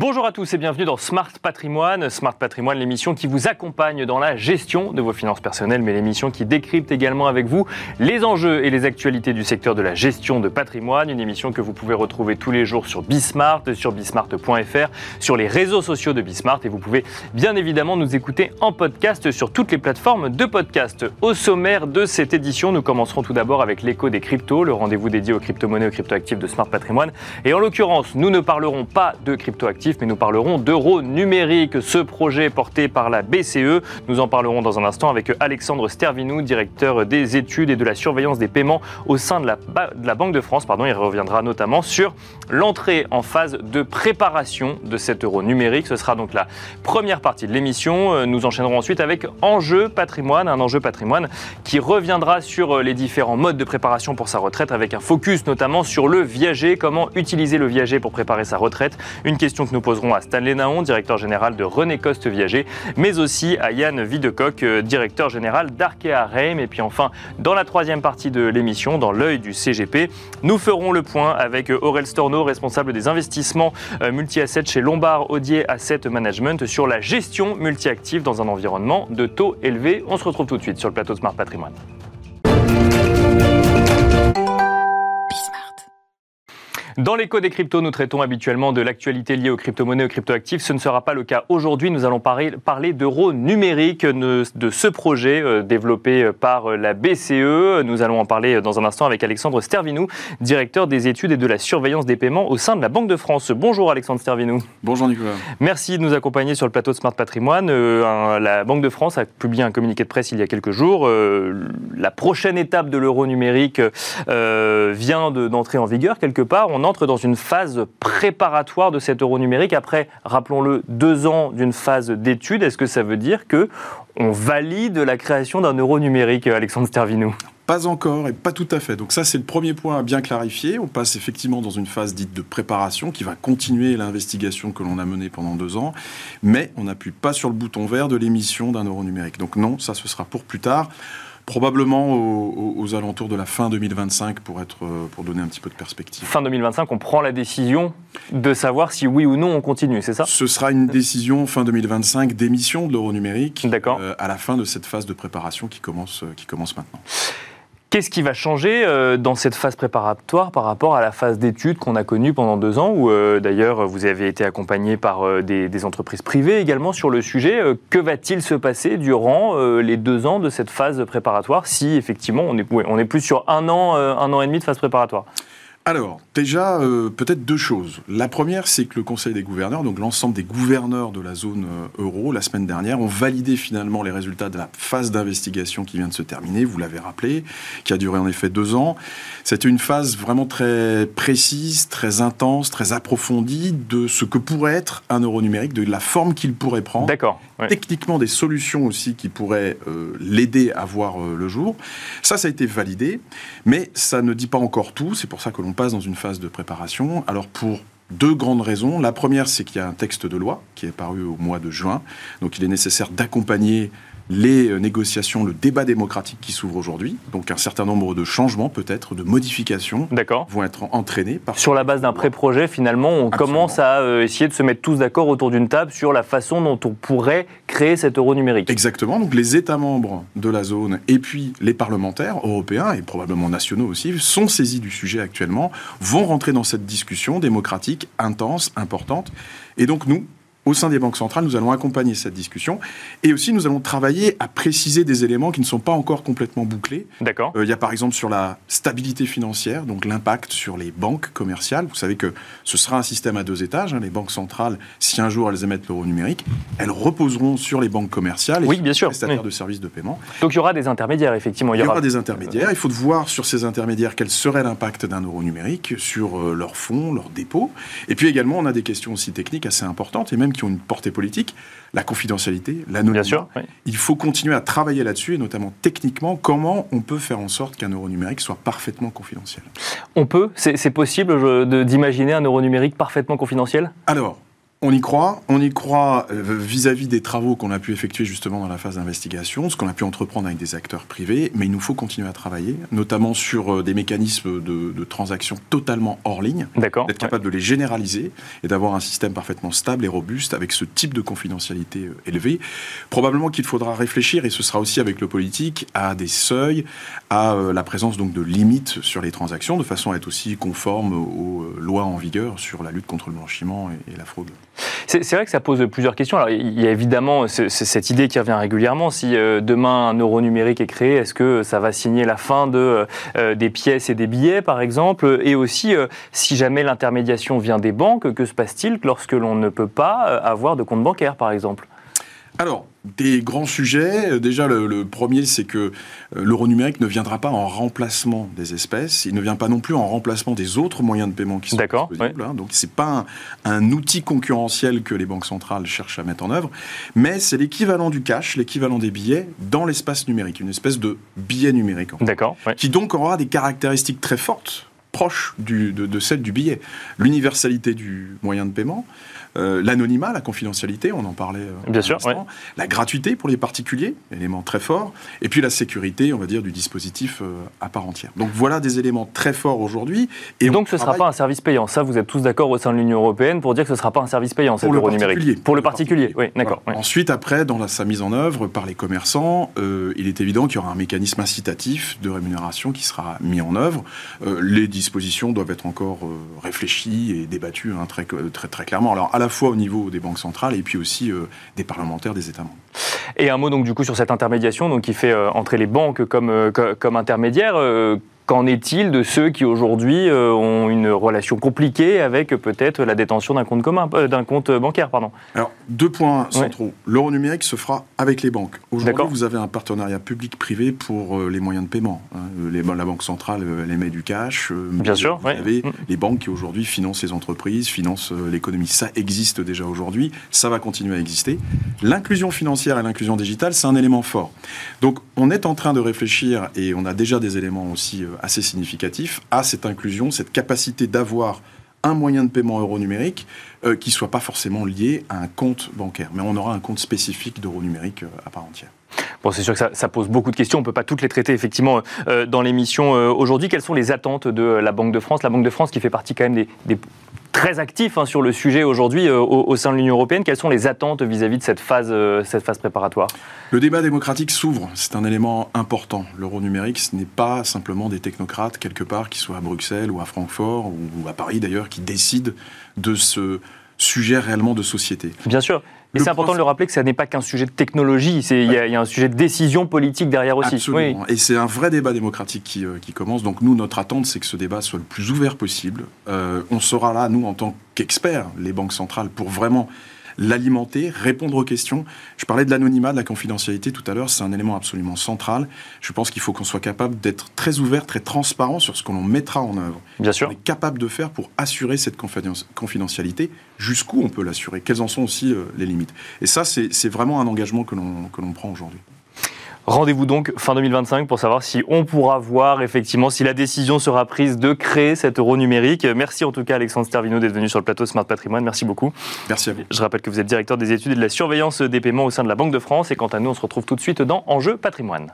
Bonjour à tous et bienvenue dans Smart Patrimoine. Smart Patrimoine, l'émission qui vous accompagne dans la gestion de vos finances personnelles, mais l'émission qui décrypte également avec vous les enjeux et les actualités du secteur de la gestion de patrimoine. Une émission que vous pouvez retrouver tous les jours sur Bismart, sur bismart.fr, sur les réseaux sociaux de Bismart et vous pouvez bien évidemment nous écouter en podcast sur toutes les plateformes de podcast. Au sommaire de cette édition, nous commencerons tout d'abord avec l'écho des cryptos, le rendez-vous dédié aux crypto-monnaies aux crypto-actifs de Smart Patrimoine. Et en l'occurrence, nous ne parlerons pas de crypto-actifs mais nous parlerons d'euros numériques, ce projet porté par la BCE. Nous en parlerons dans un instant avec Alexandre Stervinou, directeur des études et de la surveillance des paiements au sein de la, Banque de France. Pardon, il reviendra notamment sur l'entrée en phase de préparation de cet euro numérique. Ce sera donc la première partie de l'émission. Nous enchaînerons ensuite avec Enjeu patrimoine, un enjeu patrimoine qui reviendra sur les différents modes de préparation pour sa retraite avec un focus notamment sur le viager, comment utiliser le viager pour préparer sa retraite? Une question nous poserons à Stanley Naon, directeur général de René Coste Viager, mais aussi à Yann Videcoq, euh, directeur général d'Arkea Reim. Et puis enfin, dans la troisième partie de l'émission, dans l'œil du CGP, nous ferons le point avec Aurel Storno, responsable des investissements euh, multi-assets chez Lombard Odier Asset Management, sur la gestion multi-active dans un environnement de taux élevés. On se retrouve tout de suite sur le plateau Smart Patrimoine. Dans l'écho des cryptos, nous traitons habituellement de l'actualité liée aux crypto-monnaies, aux crypto-actifs. Ce ne sera pas le cas aujourd'hui. Nous allons parler, d'euros numériques, de, ce projet euh, développé euh, par euh, la BCE. Nous allons en parler dans un instant avec Alexandre Stervinou, directeur des études et de la surveillance des paiements au sein de la Banque de France. Bonjour Alexandre Stervinou. Bonjour Nicolas. Merci de nous accompagner sur le plateau de Smart Patrimoine. la Banque de France a publié un communiqué de presse il y a quelques jours. la prochaine étape de l'euro numérique vient d'entrer en vigueur quelque part. On entre dans une phase préparatoire de cet euro numérique après, rappelons-le, deux ans d'une phase d'étude. Est-ce que ça veut dire que on valide la création d'un euro numérique, Alexandre Stervinou? Pas encore et pas tout à fait. Donc ça, c'est le premier point à bien clarifier. On passe effectivement dans une phase dite de préparation qui va continuer l'investigation que l'on a menée pendant deux ans, mais on n'appuie pas sur le bouton vert de l'émission d'un euro numérique. Donc non, ça, ce sera pour plus tard probablement aux, alentours de la fin 2025 pour, être, euh, pour donner un petit peu de perspective. Fin 2025, on prend la décision de savoir si oui ou non on continue, c'est ça? Ce sera une décision fin 2025 d'émission de l'euro numérique euh, à la fin de cette phase de préparation qui commence, euh, qui commence maintenant. Qu'est-ce qui va changer euh, dans cette phase préparatoire par rapport à la phase d'études qu'on a connue pendant deux ans, où euh, d'ailleurs vous avez été accompagné par euh, des, entreprises privées également sur le sujet Que va-t-il se passer durant les deux ans de cette phase préparatoire si effectivement on est, on est plus sur un an, un an et demi de phase préparatoire? Alors, déjà, euh, peut-être deux choses. La première, c'est que le Conseil des gouverneurs, donc l'ensemble des gouverneurs de la zone euh, euro, la semaine dernière, ont validé finalement les résultats de la phase d'investigation qui vient de se terminer, vous l'avez rappelé, qui a duré en effet deux ans. C'était une phase vraiment très précise, très intense, très approfondie de ce que pourrait être un euro numérique, de la forme qu'il pourrait prendre. D'accord. Techniquement, des solutions aussi qui pourraient euh, l'aider à voir le jour. Ça, ça a été validé, mais ça ne dit pas encore tout. C'est pour ça que l'on passe dans une phase de préparation. Alors pour deux grandes raisons. La première, c'est qu'il y a un texte de loi qui est paru au mois de juin. Donc il est nécessaire d'accompagner les euh, négociations, le débat démocratique qui s'ouvre aujourd'hui. Donc un certain nombre de changements, peut-être, de modifications vont être entraînés. Par sur la base d'un pré-projet, finalement, on commence à euh, essayer de se mettre tous d'accord autour d'une table sur la façon dont on pourrait créer cet euro numérique. Exactement. Donc les États membres de la zone et puis les parlementaires européens et probablement nationaux aussi sont saisis du sujet actuellement, vont rentrer dans cette discussion démocratique intense, importante. Et donc nous, au sein des banques centrales, nous allons accompagner cette discussion et aussi nous allons travailler à préciser des éléments qui ne sont pas encore complètement bouclés. D'accord. Euh, il y a par exemple sur la stabilité financière, donc l'impact sur les banques commerciales. Vous savez que ce sera un système à deux étages. Hein. Les banques centrales, si un jour elles émettent l'euro numérique, elles reposeront sur les banques commerciales et oui, bien sûr. les prestataires de services de paiement. Donc il y aura des intermédiaires, effectivement. Il y, aura... des intermédiaires. Il faut voir sur ces intermédiaires quel serait l'impact d'un euro numérique sur euh, leurs fonds, leurs dépôts. Et puis également, on a des questions aussi techniques assez importantes et même qui ont une portée politique, la confidentialité, l'anonymat. Il faut continuer à travailler là-dessus, et notamment techniquement, comment on peut faire en sorte qu'un euro numérique soit parfaitement confidentiel. On peut C'est possible d'imaginer un euro numérique parfaitement confidentiel? Alors, on y croit, on y croit euh, vis-à-vis des travaux qu'on a pu effectuer justement dans la phase d'investigation, ce qu'on a pu entreprendre avec des acteurs privés, mais il nous faut continuer à travailler, notamment sur euh, des mécanismes de, de transactions totalement hors ligne, d'être capable de les généraliser et d'avoir un système parfaitement stable et robuste avec ce type de confidentialité euh, élevée. Probablement qu'il faudra réfléchir, et ce sera aussi avec le politique, à des seuils, à la présence donc de limites sur les transactions, de façon à être aussi conforme aux lois en vigueur sur la lutte contre le blanchiment et la fraude. C'est vrai que ça pose plusieurs questions. Alors, il y a évidemment cette idée qui revient régulièrement. Si euh, demain un euro numérique est créé, est-ce que ça va signer la fin de, euh, des pièces et des billets, par exemple? Et aussi, euh, si jamais l'intermédiation vient des banques, que se passe-t-il lorsque l'on ne peut pas avoir de compte bancaire, par exemple? Alors, des grands sujets. Euh, déjà, le, premier, c'est que euh, l'euro numérique ne viendra pas en remplacement des espèces. Il ne vient pas non plus en remplacement des autres moyens de paiement qui sont disponibles. Hein. Donc, c'est pas un, outil concurrentiel que les banques centrales cherchent à mettre en œuvre, mais c'est l'équivalent du cash, l'équivalent des billets dans l'espace numérique, une espèce de billet numérique. D'accord. Qui donc aura des caractéristiques très fortes proches de, de celles du billet. L'universalité du moyen de paiement, euh, l'anonymat, la confidentialité, on en parlait euh, Bien sûr, la gratuité pour les particuliers, élément très fort, et puis la sécurité, on va dire, du dispositif euh, à part entière. Donc voilà des éléments très forts aujourd'hui. Et donc ce ne sera pas un service payant. Ça, vous êtes tous d'accord au sein de l'Union européenne pour dire que ce ne sera pas un service payant, cet euro numérique. Pour le particulier, oui, d'accord. Ensuite, après, dans sa mise en œuvre par les commerçants, il est évident qu'il y aura un mécanisme incitatif de rémunération qui sera mis en œuvre. les dispositions doivent être encore réfléchies et débattues hein, très, très, très clairement. Alors, à la fois au niveau des banques centrales et puis aussi euh, des parlementaires des États membres. Et un mot donc du coup sur cette intermédiation donc qui fait euh, entrer les banques comme, euh, comme intermédiaires. Qu'en est-il de ceux qui aujourd'hui euh, ont une relation compliquée avec peut-être la détention d'un compte commun, euh, d'un compte bancaire, pardon? Alors deux points centraux. L'euro numérique se fera avec les banques. Aujourd'hui, vous avez un partenariat public-privé pour euh, les moyens de paiement. Hein. Les, la banque centrale elle émet du cash. Bien sûr. Vous avez mm. les banques qui aujourd'hui financent les entreprises, financent l'économie. Ça existe déjà aujourd'hui. Ça va continuer à exister. L'inclusion financière et l'inclusion digitale, c'est un élément fort. Donc on est en train de réfléchir et on a déjà des éléments aussi assez significatif à cette inclusion, cette capacité d'avoir un moyen de paiement euro numérique euh, qui ne soit pas forcément lié à un compte bancaire. Mais on aura un compte spécifique d'euro numérique euh, à part entière. Bon, c'est sûr que ça, pose beaucoup de questions. On ne peut pas toutes les traiter effectivement euh, dans l'émission aujourd'hui. Quelles sont les attentes de la Banque de France? La Banque de France qui fait partie quand même des, des très actif hein, sur le sujet aujourd'hui euh, au, sein de l'Union européenne. Quelles sont les attentes vis-à-vis de cette phase, euh, cette phase préparatoire? Le débat démocratique s'ouvre. C'est un élément important. L'euro numérique, ce n'est pas simplement des technocrates quelque part qui soient à Bruxelles ou à Francfort ou à Paris d'ailleurs qui décident de ce sujet réellement de société. Bien sûr. Mais c'est important de le rappeler que ça n'est pas qu'un sujet de technologie, il y, a un sujet de décision politique derrière aussi. Absolument. Et c'est un vrai débat démocratique qui, euh, qui commence. Donc nous, notre attente, c'est que ce débat soit le plus ouvert possible. Euh, on sera là, nous, en tant qu'experts, les banques centrales, pour vraiment l'alimenter, répondre aux questions. Je parlais de l'anonymat, de la confidentialité tout à l'heure, c'est un élément absolument central. Je pense qu'il faut qu'on soit capable d'être très ouvert, très transparent sur ce qu'on mettra en œuvre. Bien sûr. On est capable de faire pour assurer cette confidentialité, jusqu'où on peut l'assurer, quelles en sont aussi euh, les limites. Et ça, c'est vraiment un engagement que l'on prend aujourd'hui. Rendez-vous donc fin 2025 pour savoir si on pourra voir effectivement si la décision sera prise de créer cet euro numérique. Merci en tout cas Alexandre Stervino d'être venu sur le plateau Smart Patrimoine. Merci beaucoup. Merci à vous. Je rappelle que vous êtes directeur des études et de la surveillance des paiements au sein de la Banque de France. Et quant à nous, on se retrouve tout de suite dans Enjeu Patrimoine.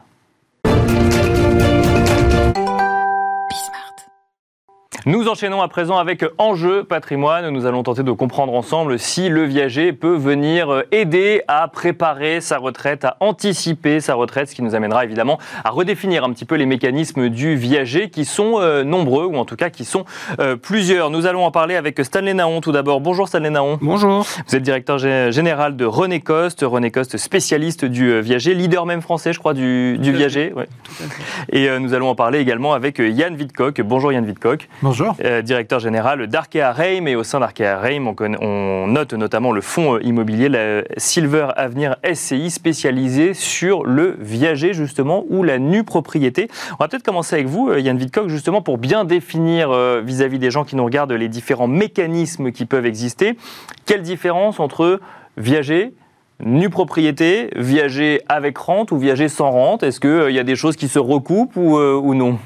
Nous enchaînons à présent avec Enjeu patrimoine. Nous allons tenter de comprendre ensemble si le viager peut venir aider à préparer sa retraite, à anticiper sa retraite, ce qui nous amènera évidemment à redéfinir un petit peu les mécanismes du viager qui sont euh, nombreux ou en tout cas qui sont euh, plusieurs. Nous allons en parler avec Stanley Naon tout d'abord. Bonjour Stanley Naon. Bonjour. Vous êtes directeur général de René Coste. René Coste, spécialiste du euh, viager, leader même français, je crois, du, viager. Et nous allons en parler également avec Yann Vidcock. Bonjour Yann Vidcock. Bonjour. Euh, directeur général d'Arkea Reim. Et au sein d'Arkea Reim, on, note notamment le fonds immobilier, la Silver Avenir SCI, spécialisé sur le viager, justement, ou la nue propriété. On va peut-être commencer avec vous, euh, Yann Vidcock, justement, pour bien définir euh, vis-à-vis des gens qui nous regardent les différents mécanismes qui peuvent exister. Quelle différence entre viager, nue propriété, viager avec rente ou viager sans rente? Est-ce qu'il y a des choses qui se recoupent ou, ou non?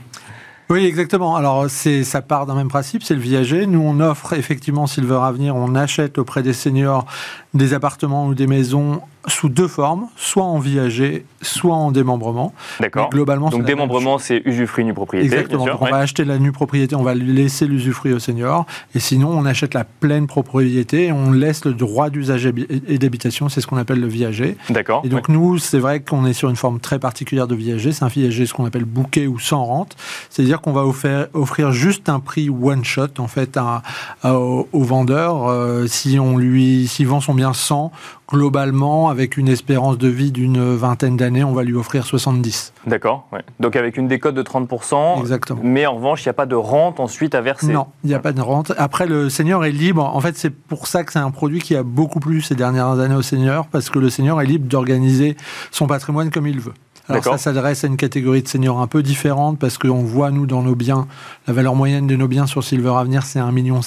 Oui, exactement. Alors, c'est, ça part d'un même principe, c'est le viager. Nous, on offre effectivement Silver Avenir, on achète auprès des seniors des appartements ou des maisons sous deux formes, soit en viager, soit en démembrement. D'accord. Globalement, donc démembrement, c'est usufruit nu propriété. Exactement. Bien sûr, on va acheter la nue propriété, on va laisser l'usufruit au senior, et sinon on achète la pleine propriété, et on laisse le droit d'usage et d'habitation, c'est ce qu'on appelle le viager. D'accord. Et donc nous, c'est vrai qu'on est sur une forme très particulière de viager, c'est un viager ce qu'on appelle bouquet ou sans rente, c'est-à-dire qu'on va offrir, offrir, juste un prix one shot en fait à, au, vendeur euh, si on lui, s'il vend son bien 100 globalement, avec une espérance de vie d'une vingtaine d'années, on va lui offrir 70. D'accord. Donc avec une décote de 30%. Exactement. Mais en revanche, il n'y a pas de rente ensuite à verser. Non, il n'y a pas de rente. Après, le seigneur est libre. En fait, c'est pour ça que c'est un produit qui a beaucoup plu ces dernières années au seigneur, parce que le seigneur est libre d'organiser son patrimoine comme il veut. Alors ça s'adresse à une catégorie de seniors un peu différente parce qu'on voit, nous, dans nos biens, la valeur moyenne de nos biens sur Silver Avenir, c'est 1,7 million.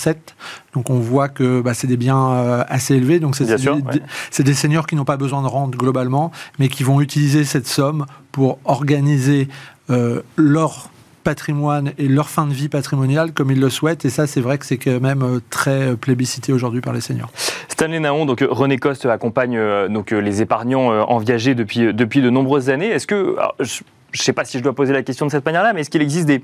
Donc on voit que bah, c'est des biens euh, assez élevés. Donc c'est des, des, seniors qui n'ont pas besoin de rente globalement, mais qui vont utiliser cette somme pour organiser euh, leur patrimoine et leur fin de vie patrimoniale comme ils le souhaitent. Et ça, c'est vrai que c'est quand même euh, très plébiscité aujourd'hui par les seniors. Stanley Naon, donc René Coste accompagne euh, donc euh, les épargnants en viager depuis, depuis de nombreuses années. Est-ce que, je ne sais pas si je dois poser la question de cette manière-là, mais est-ce qu'il existe des,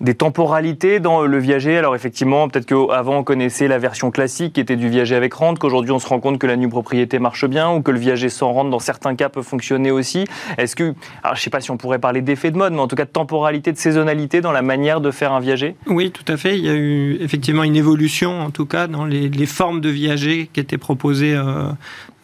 des temporalités dans le viager. Alors effectivement, peut-être qu'avant on connaissait la version classique qui était du viager avec rente, qu'aujourd'hui on se rend compte que la nue propriété marche bien ou que le viager sans rente dans certains cas peut fonctionner aussi. Est-ce que, alors je sais pas si on pourrait parler d'effet de mode, mais en tout cas de temporalité, de saisonnalité dans la manière de faire un viager? Oui, tout à fait. Il y a eu effectivement une évolution en tout cas dans les, formes de viager qui étaient proposées euh,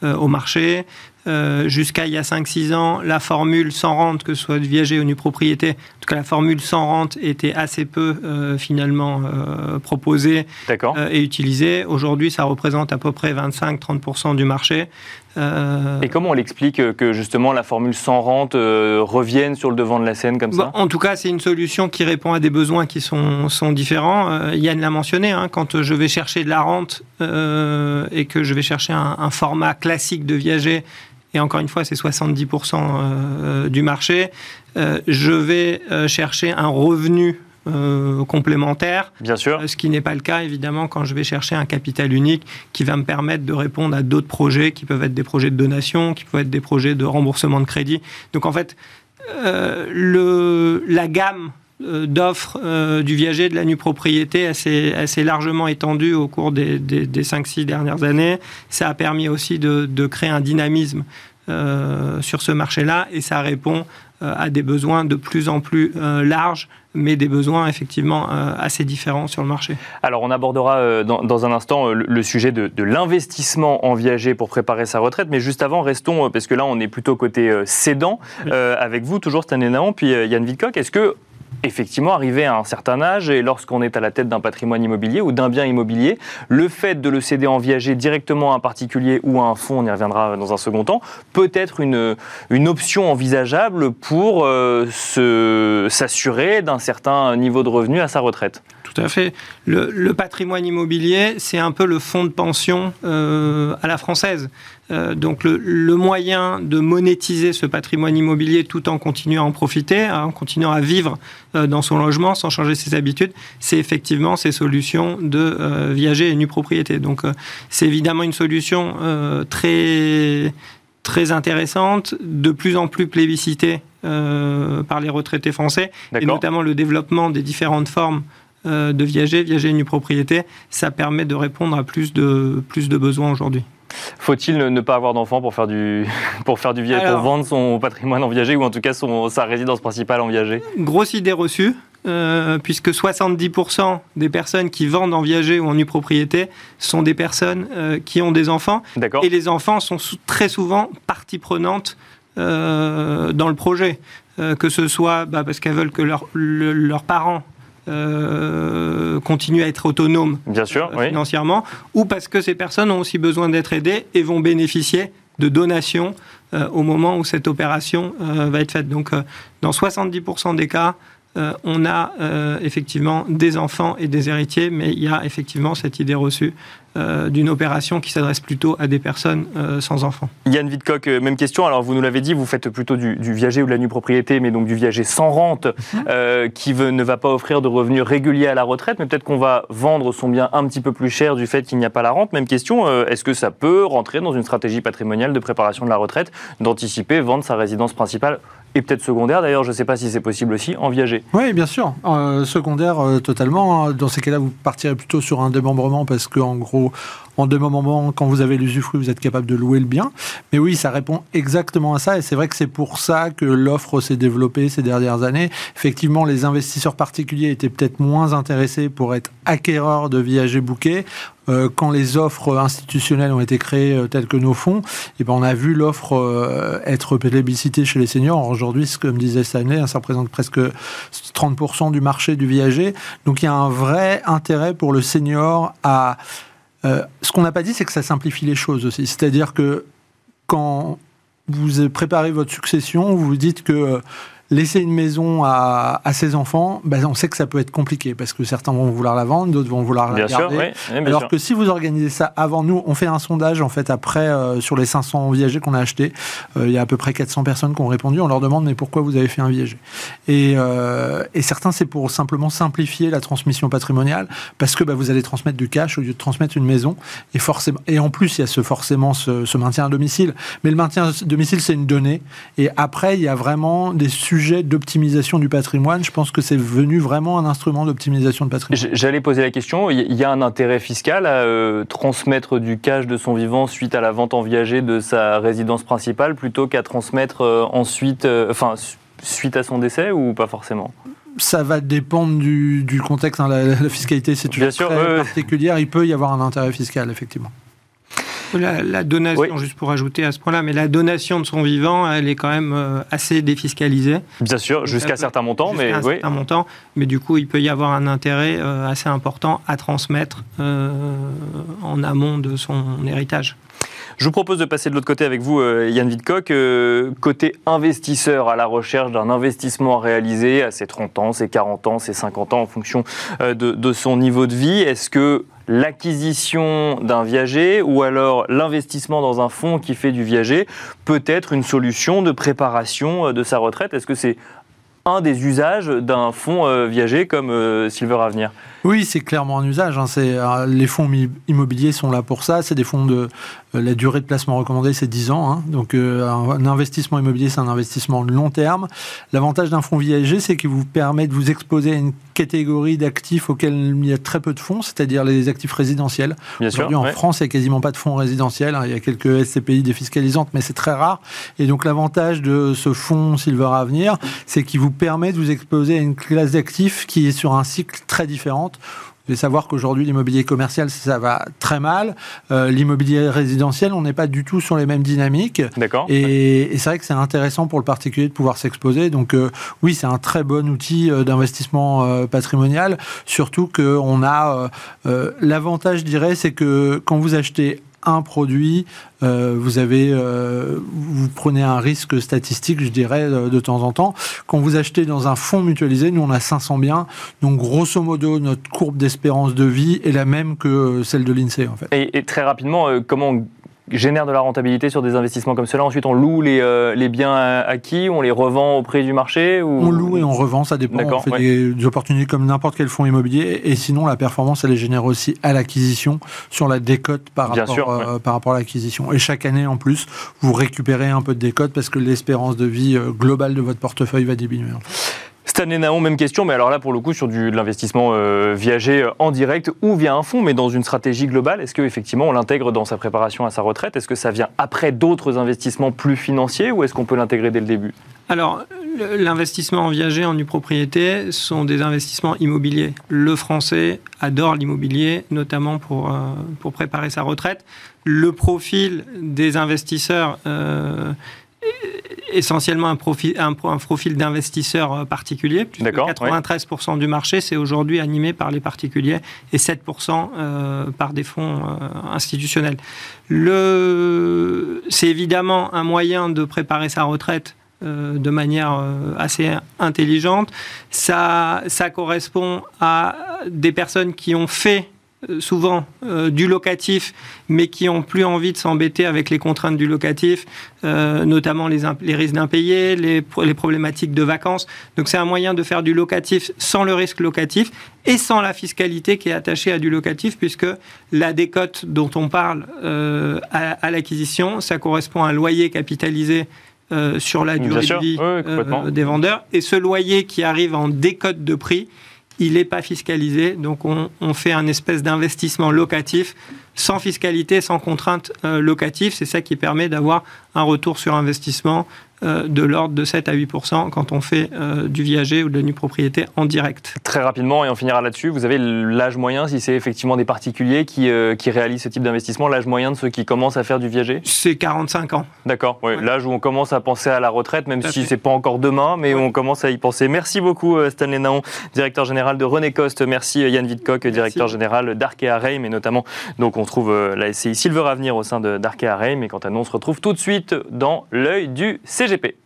euh, au marché. Euh, jusqu'à il y a 5-6 ans, la formule sans rente, que ce soit de viager ou nu propriété, en tout cas la formule sans rente était assez peu euh, finalement euh, proposée et utilisée. Aujourd'hui, ça représente à peu près 25-30% du marché. Et comment on l'explique que justement la formule sans rente revienne sur le devant de la scène comme ça? En tout cas, c'est une solution qui répond à des besoins qui sont, sont différents. Yann l'a mentionné, hein, quand je vais chercher de la rente et que je vais chercher un, un format classique de viager et encore une fois, c'est 70% euh, du marché, euh, je vais euh, chercher un revenu complémentaire. Bien sûr. ce qui n'est pas le cas, évidemment, quand je vais chercher un capital unique qui va me permettre de répondre à d'autres projets qui peuvent être des projets de donation, qui peuvent être des projets de remboursement de crédit. Donc, en fait, le, la gamme euh, d'offres euh, du viager de la nue propriété assez, assez largement étendue au cours des, des, 5-6 dernières années. Ça a permis aussi de, créer un dynamisme euh, sur ce marché-là et ça répond à des besoins de plus en plus larges mais des besoins effectivement assez différents sur le marché. Alors on abordera dans, un instant le, sujet de, l'investissement en viager pour préparer sa retraite, mais juste avant, restons, parce que là on est plutôt côté cédant, avec vous toujours Stanley Naon, puis Yann Vidcock, est-ce que effectivement, arrivé à un certain âge, et lorsqu'on est à la tête d'un patrimoine immobilier ou d'un bien immobilier, le fait de le céder en viager directement à un particulier ou à un fonds, on y reviendra dans un second temps, peut être une, option envisageable pour euh, s'assurer d'un certain niveau de revenu à sa retraite. Tout à fait. Le, patrimoine immobilier, c'est un peu le fonds de pension euh, à la française. Euh, donc le, moyen de monétiser ce patrimoine immobilier tout en continuant à en profiter, hein, en continuant à vivre euh, dans son logement sans changer ses habitudes, c'est effectivement ces solutions de viager et nue propriété. Donc c'est évidemment une solution très très intéressante, de plus en plus plébiscitée par les retraités français, et notamment le développement des différentes formes euh, de viager, viager une propriété, ça permet de répondre à plus de, plus de besoins aujourd'hui. Faut-il ne pas avoir d'enfants pour faire du pour faire du pour vendre son patrimoine en viager ou en tout cas son, sa résidence principale en viager? Grosse idée reçue. Euh, puisque 70% des personnes qui vendent en viager ou en nue propriété sont des personnes euh, qui ont des enfants. Et les enfants sont très souvent partie prenante dans le projet. que ce soit bah, parce qu'elles veulent que leurs parents euh, continuer à être autonomes Bien sûr, euh, financièrement, ou parce que ces personnes ont aussi besoin d'être aidées et vont bénéficier de donations euh, au moment où cette opération va être faite. Donc, dans 70% des cas, on a effectivement des enfants et des héritiers, mais il y a effectivement cette idée reçue euh, d'une opération qui s'adresse plutôt à des personnes euh, sans enfants. Yann Vidcock, euh, même question. Alors, vous nous l'avez dit, vous faites plutôt du, viager ou de la nue propriété, mais donc du viager sans rente, qui ne va pas offrir de revenus réguliers à la retraite, mais peut-être qu'on va vendre son bien un petit peu plus cher du fait qu'il n'y a pas la rente. Même question, est-ce que ça peut rentrer dans une stratégie patrimoniale de préparation de la retraite, d'anticiper, vendre sa résidence principale et peut-être secondaire d'ailleurs, je ne sais pas si c'est possible aussi, en viager. Oui, bien sûr. secondaire, totalement. Hein. Dans ces cas-là, vous partirez plutôt sur un démembrement parce qu'en gros, en deux moments, quand vous avez l'usufruit, vous êtes capable de louer le bien. Mais oui, ça répond exactement à ça. Et c'est vrai que c'est pour ça que l'offre s'est développée ces dernières années. Effectivement, les investisseurs particuliers étaient peut-être moins intéressés pour être acquéreurs de viagers bouquets. Euh, quand les offres institutionnelles ont été créées euh, telles que nos fonds, et eh ben on a vu l'offre euh, être plébiscitée chez les seniors. Aujourd'hui, comme disait Stanley, hein, ça représente presque 30% du marché du viager. Donc il y a un vrai intérêt pour le senior à euh, ce qu'on n'a pas dit, c'est que ça simplifie les choses aussi. C'est-à-dire que quand vous préparez votre succession, vous vous dites que laisser une maison à, ses enfants, ben on sait que ça peut être compliqué parce que certains vont vouloir la vendre, d'autres vont vouloir la garder. Alors que si vous organisez ça avant nous, on fait un sondage en fait après euh, sur les 500 viagers qu'on a achetés, euh, il y a à peu près 400 personnes qui ont répondu. On leur demande mais pourquoi vous avez fait un viager? Et, euh, et, certains c'est pour simplement simplifier la transmission patrimoniale parce que bah, vous allez transmettre du cash au lieu de transmettre une maison et forcément et en plus il y a ce forcément ce, ce maintien à domicile. Mais le maintien à domicile c'est une donnée et après il y a vraiment des sujets d'optimisation du patrimoine. Je pense que c'est venu vraiment un instrument d'optimisation de patrimoine. J'allais poser la question, il y a un intérêt fiscal à euh, transmettre du cash de son vivant suite à la vente en viager de sa résidence principale plutôt qu'à transmettre euh, ensuite, euh, enfin, suite à son décès ou pas forcément? Ça va dépendre du, contexte. Hein. La, fiscalité, c'est toujours très particulière. Il peut y avoir un intérêt fiscal, effectivement. La, donation, juste pour ajouter à ce point-là, mais la donation de son vivant, elle est quand même euh, assez défiscalisée. Bien sûr, jusqu'à certains montants, mais un certain montant, mais du coup, il peut y avoir un intérêt euh, assez important à transmettre euh, en amont de son héritage. Je vous propose de passer de l'autre côté avec vous, Yann Vidcock. côté investisseur à la recherche d'un investissement réalisé à ses 30 ans, ses 40 ans, ses 50 ans en fonction de, de son niveau de vie. Est-ce que l'acquisition d'un viager ou alors l'investissement dans un fonds qui fait du viager peut être une solution de préparation euh, de sa retraite? Est-ce que c'est un des usages d'un fonds euh, viager comme euh, Silver Avenir? Oui, c'est clairement un usage. Hein. les fonds immobiliers sont là pour ça. C'est des fonds de euh, la durée de placement recommandée, c'est 10 ans. Hein. Donc, euh, un investissement immobilier, c'est un investissement de long terme. L'avantage d'un fonds viager, c'est qu'il vous permet de vous exposer à une catégorie d'actifs auxquels il y a très peu de fonds, c'est-à-dire les actifs résidentiels. Aujourd'hui, en France, il n'y a quasiment pas de fonds résidentiels. Hein. Il y a quelques SCPI défiscalisantes, mais c'est très rare. Et donc, l'avantage de ce fonds Silver Avenir, c'est qu'il vous permet de vous exposer à une classe d'actifs qui est sur un cycle très différent vous devez savoir qu'aujourd'hui, l'immobilier commercial, ça va très mal. Euh, l'immobilier résidentiel, on n'est pas du tout sur les mêmes dynamiques. D'accord. Et, c'est vrai que c'est intéressant pour le particulier de pouvoir s'exposer. Donc, euh, oui, c'est un très bon outil euh, d'investissement patrimonial. Surtout qu'on a l'avantage, je dirais, c'est que quand vous achetez un produit, euh, vous avez, euh, vous prenez un risque statistique, je dirais, euh, de temps en temps. Quand vous achetez dans un fonds mutualisé, nous on a 500 biens, donc grosso modo notre courbe d'espérance de vie est la même que celle de l'Insee en fait. Et, et très rapidement, comment génère de la rentabilité sur des investissements comme cela. Ensuite, on loue les, euh, les biens acquis, on les revend au prix du marché ou... On loue et on revend, ça dépend. On fait des, opportunités comme n'importe quel fonds immobilier. Et sinon, la performance, elle est génère aussi à l'acquisition sur la décote par, rapport, euh, par rapport à l'acquisition. Et chaque année, en plus, vous récupérez un peu de décote parce que l'espérance de vie euh, globale de votre portefeuille va diminuer. Stanley Naon, même question, mais alors là, pour le coup, sur de l'investissement euh, viager euh, en direct ou via un fonds, mais dans une stratégie globale, est-ce qu'effectivement on l'intègre dans sa préparation à sa retraite? Est-ce que ça vient après d'autres investissements plus financiers ou est-ce qu'on peut l'intégrer dès le début? Alors, l'investissement en viager, en nue propriété, sont des investissements immobiliers. Le français adore l'immobilier, notamment pour, euh, pour préparer sa retraite. Le profil des investisseurs essentiellement un profil, un, profil d'investisseur euh, particulier. 93% du marché, c'est aujourd'hui animé par les particuliers et 7% euh, par des fonds euh, institutionnels. Le, c'est évidemment un moyen de préparer sa retraite de manière assez intelligente. Ça, ça correspond à des personnes qui ont fait souvent euh, du locatif, mais qui ont plus envie de s'embêter avec les contraintes du locatif, euh, notamment les, les risques d'impayés, les, les, problématiques de vacances. Donc c'est un moyen de faire du locatif sans le risque locatif et sans la fiscalité qui est attachée à du locatif, puisque la décote dont on parle à, à l'acquisition, ça correspond à un loyer capitalisé sur la durée de vie des vendeurs. Et ce loyer qui arrive en décote de prix, il n'est pas fiscalisé. Donc on, fait un espèce d'investissement locatif sans fiscalité, sans contrainte euh, locative. C'est ça qui permet d'avoir un retour sur investissement de l'ordre de 7 à 8 quand on fait euh, du viager ou de la nue propriété en direct. Très rapidement, et on finira là-dessus, vous avez l'âge moyen, si c'est effectivement des particuliers qui, euh, qui réalisent ce type d'investissement, l'âge moyen de ceux qui commencent à faire du viager C'est 45 ans. D'accord, l'âge où on commence à penser à la retraite, même si c'est pas encore demain, mais où on commence à y penser. Merci beaucoup Stanley Naon, directeur général de René Coste. Merci Yann Vidcock, directeur général d'Arkea Reim, et notamment, donc on trouve la SCI Silver Avenir au sein d'Arkea Reim. Et quant à nous, on se retrouve tout de suite dans l'œil du C. CGP.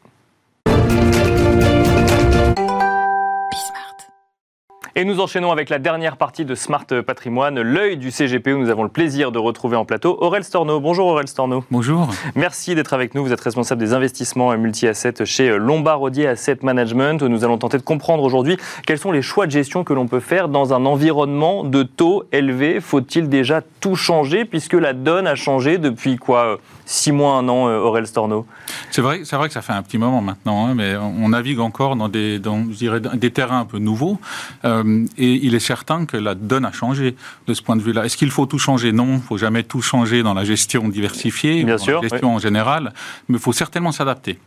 Et nous enchaînons avec la dernière partie de Smart Patrimoine, l'œil du CGP, où nous avons le plaisir de retrouver en plateau Aurel Storno. Bonjour Aurel Storno. Bonjour. Merci d'être avec nous. Vous êtes responsable des investissements multi-assets chez Lombard Asset Management. Nous allons tenter de comprendre aujourd'hui quels sont les choix de gestion que l'on peut faire dans un environnement de taux élevés. Faut-il déjà tout changer puisque la donne a changé depuis quoi six mois, un an, euh, Aurel Storno? C'est vrai, c'est vrai que ça fait un petit moment maintenant, hein, mais on navigue encore dans des, dans, je dirais, des terrains un peu nouveaux. Euh, et il est certain que la donne a changé de ce point de vue-là. Est-ce qu'il faut tout changer? Non, il ne faut jamais tout changer dans la gestion diversifiée, Bien dans sûr, la gestion en général, mais il faut certainement s'adapter.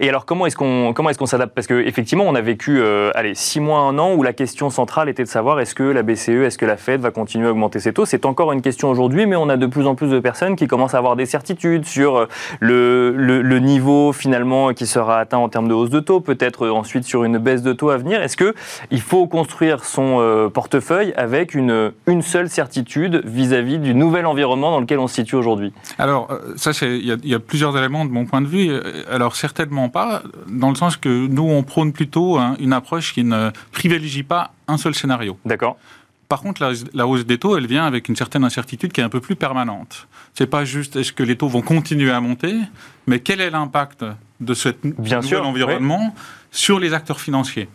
Et alors, comment est-ce qu'on comment est-ce qu'on s'adapte? Parce qu'effectivement, on a vécu euh, allez, six mois, un an où la question centrale était de savoir est-ce que la BCE, est-ce que la Fed va continuer à augmenter ses taux? C'est encore une question aujourd'hui, mais on a de plus en plus de personnes qui commencent à avoir des certitudes sur euh, le, le, niveau finalement qui sera atteint en termes de hausse de taux, peut-être ensuite sur une baisse de taux à venir. Est-ce qu'il faut construire son euh, portefeuille avec une, une seule certitude vis-à-vis du nouvel environnement dans lequel on se situe aujourd'hui? Alors, ça, il y, a plusieurs éléments de mon point de vue. Alors, certainement pas, dans le sens que nous, on prône plutôt hein, une approche qui ne privilégie pas un seul scénario. D'accord. Par contre, la, hausse des taux, elle vient avec une certaine incertitude qui est un peu plus permanente. C'est pas juste est-ce que les taux vont continuer à monter, mais quel est l'impact de ce Bien nouvel environnement sur les acteurs financiers.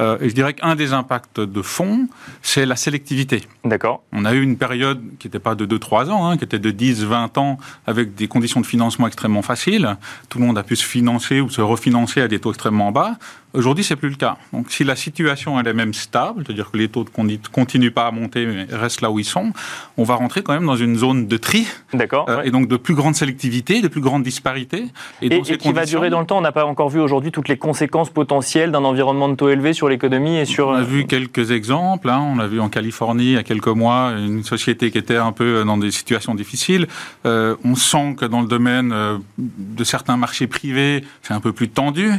Euh, et je dirais qu'un des impacts de fond, c'est la sélectivité. D'accord. On a eu une période qui n'était pas de 2-3 ans, hein, qui était de 10-20 ans, avec des conditions de financement extrêmement faciles. Tout le monde a pu se financer ou se refinancer à des taux extrêmement bas. Aujourd'hui, c'est plus le cas. Donc, si la situation elle est même stable, c'est-à-dire que les taux ne continuent pas à monter, mais restent là où ils sont, on va rentrer quand même dans une zone de tri. D'accord. Euh, et donc de plus grande sélectivité, de plus grande disparité. Et, et, qui va durer dans le temps. On n'a pas encore vu aujourd'hui toutes les conséquences potentielles d'un environnement de taux élevé sur l'économie et sur. On a vu quelques exemples. Hein. On a vu en Californie il y a quelques mois une société qui était un peu dans des situations difficiles. Euh, on sent que dans le domaine euh, de certains marchés privés, c'est un peu plus tendu.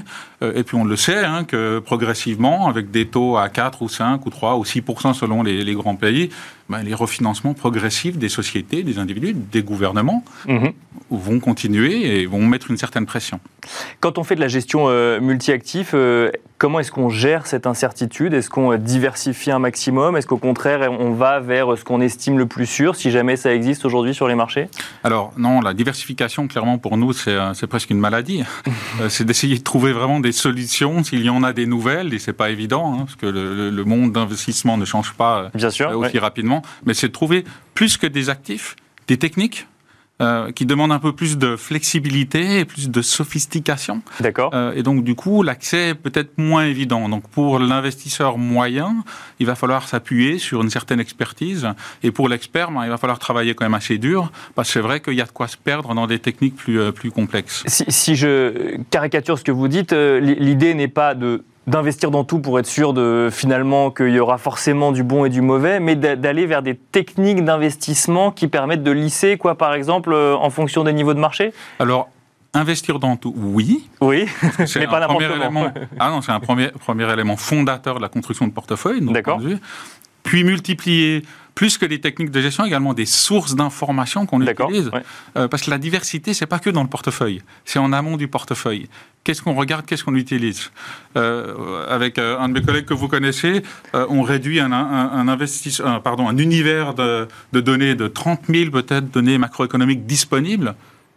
Euh, et puis on le sait, hein, que progressivement, avec des taux à 4 ou 5 ou 3 ou 6 selon les, les grands pays, ben, les refinancements progressifs des sociétés, des individus, des gouvernements mhm. vont continuer et vont mettre une certaine pression. Quand on fait de la gestion euh, multi-actifs, euh, comment est-ce qu'on gère cette incertitude? Est-ce qu'on diversifie un maximum? Est-ce qu'au contraire, on va vers ce qu'on estime le plus sûr, si jamais ça existe aujourd'hui sur les marchés? Alors non, la diversification, clairement, pour nous, c'est presque une maladie. c'est d'essayer de trouver vraiment des solutions, s'il y en a des nouvelles, et c'est pas évident, hein, parce que le, monde d'investissement ne change pas Bien sûr, euh, aussi rapidement, mais c'est de trouver plus que des actifs, des techniques euh, qui demande un peu plus de flexibilité et plus de sophistication. D'accord. Euh, et donc, du coup, l'accès est peut-être moins évident. Donc, pour l'investisseur moyen, il va falloir s'appuyer sur une certaine expertise. Et pour l'expert, ben, il va falloir travailler quand même assez dur, parce que c'est vrai qu'il y a de quoi se perdre dans des techniques plus, euh, plus complexes. Si, si je caricature ce que vous dites, l'idée n'est pas de d'investir dans tout pour être sûr de finalement qu'il y aura forcément du bon et du mauvais, mais d'aller vers des techniques d'investissement qui permettent de lisser, quoi, par exemple, euh, en fonction des niveaux de marché? Alors, Investir dans tout, oui. Oui, mais pas n'importe élément. Ah non, c'est un premier, premier élément fondateur de la construction de portefeuille. D'accord. Puis multiplier plus que des techniques de gestion, également des sources d'informations qu'on utilise. Euh, parce que la diversité, c'est pas que dans le portefeuille, c'est en amont du portefeuille. Qu'est-ce qu'on regarde, qu'est-ce qu'on utilise? Euh, Avec euh, un de mes collègues que vous connaissez, on réduit un, un, pardon, un univers de, de, données de 30 000 peut-être données macroéconomiques disponibles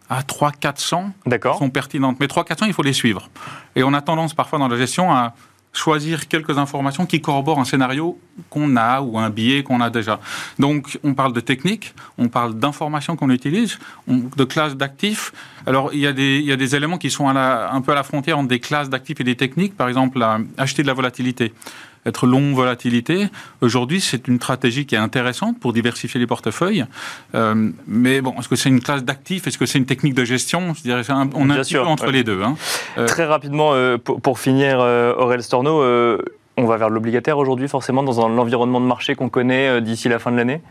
à 300-400 sont pertinentes. Mais 300-400, il faut les suivre. Et on a tendance parfois dans la gestion à choisir quelques informations qui corroborent un scénario qu'on a ou un biais qu'on a déjà. Donc, on parle de technique, on parle d'informations qu'on utilise, de classes d'actifs. Alors, il y a des éléments qui sont un peu à la frontière entre des classes d'actifs et des techniques. Par exemple, acheter de la volatilité être long volatilité. Aujourd'hui, c'est une stratégie qui est intéressante pour diversifier les portefeuilles. Euh, mais bon, est-ce que c'est une classe d'actifs? Est-ce que c'est une technique de gestion? Je dirais, on est un petit peu entre les deux. Hein. Euh, Très rapidement, euh, pour, finir, Aurel Storno, on va vers l'obligataire aujourd'hui, forcément, dans l'environnement de marché qu'on connaît d'ici la fin de l'année?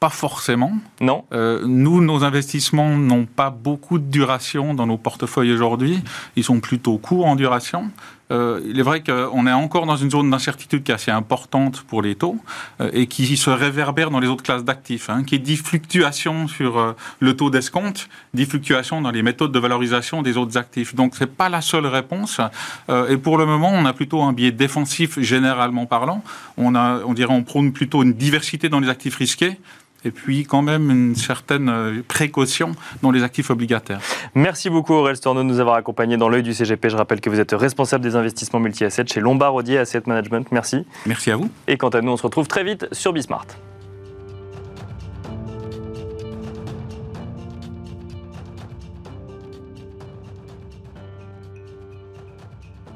Pas forcément. Non? nous, nos investissements n'ont pas beaucoup de duration dans nos portefeuilles aujourd'hui. Ils sont plutôt courts en duration. Euh, il est vrai qu'on est encore dans une zone d'incertitude qui est assez importante pour les taux euh, et qui se réverbère dans les autres classes d'actifs, hein, qui dit fluctuation sur euh, le taux d'escompte, dit fluctuation dans les méthodes de valorisation des autres actifs. Donc c'est pas la seule réponse. et pour le moment, on a plutôt un biais défensif généralement parlant. On on dirait, on prône plutôt une diversité dans les actifs risqués et puis quand même une certaine euh, précaution dans les actifs obligataires. Merci beaucoup Aurel Storno de nous avoir accompagnés dans l'œil du CGP. Je rappelle que vous êtes responsable des investissements multi-assets chez Lombard Odier Asset Management. Merci. Merci à vous. Et quant à nous, on se retrouve très vite sur Bismart.